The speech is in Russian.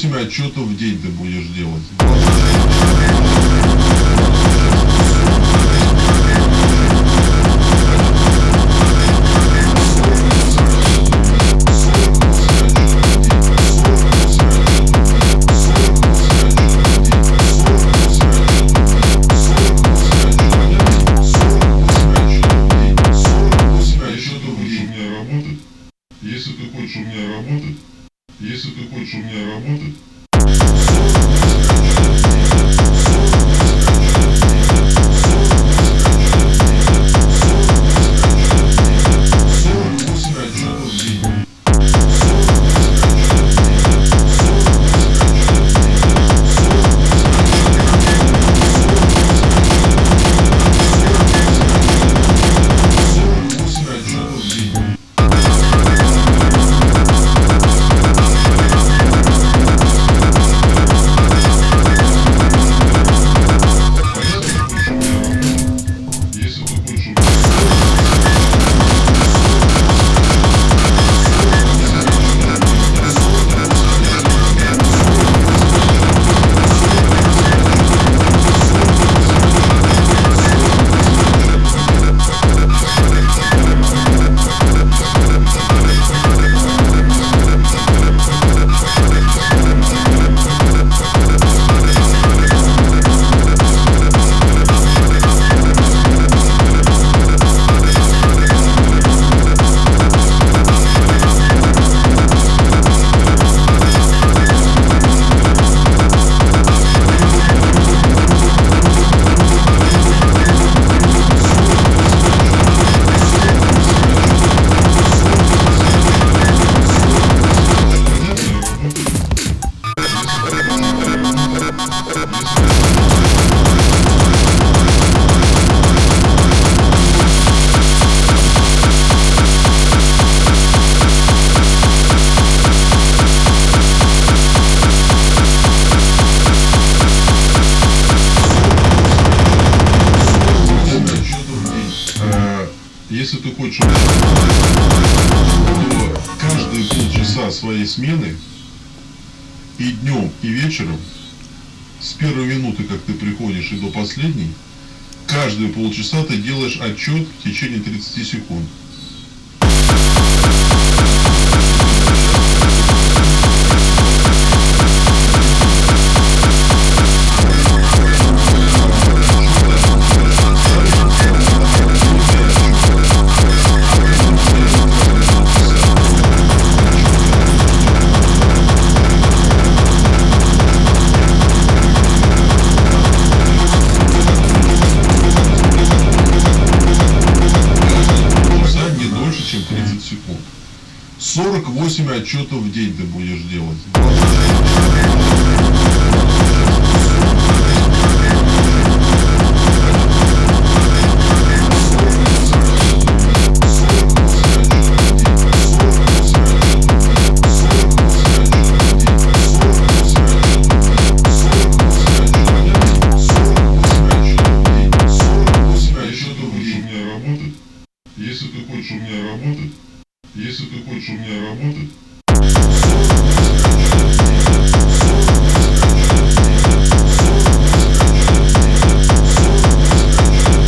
чем 30 секунд. 48 отчетов в день ты будешь делать. Если ты хочешь у меня работать, если ты хочешь у меня работать, Если ты хочешь, то каждые полчаса своей смены и днем, и вечером, с первой минуты, как ты приходишь, и до последней, каждые полчаса ты делаешь отчет в течение 30 секунд. 30 секунд. 48 отчетов в день ты будешь делать. Если ты хочешь у меня работать,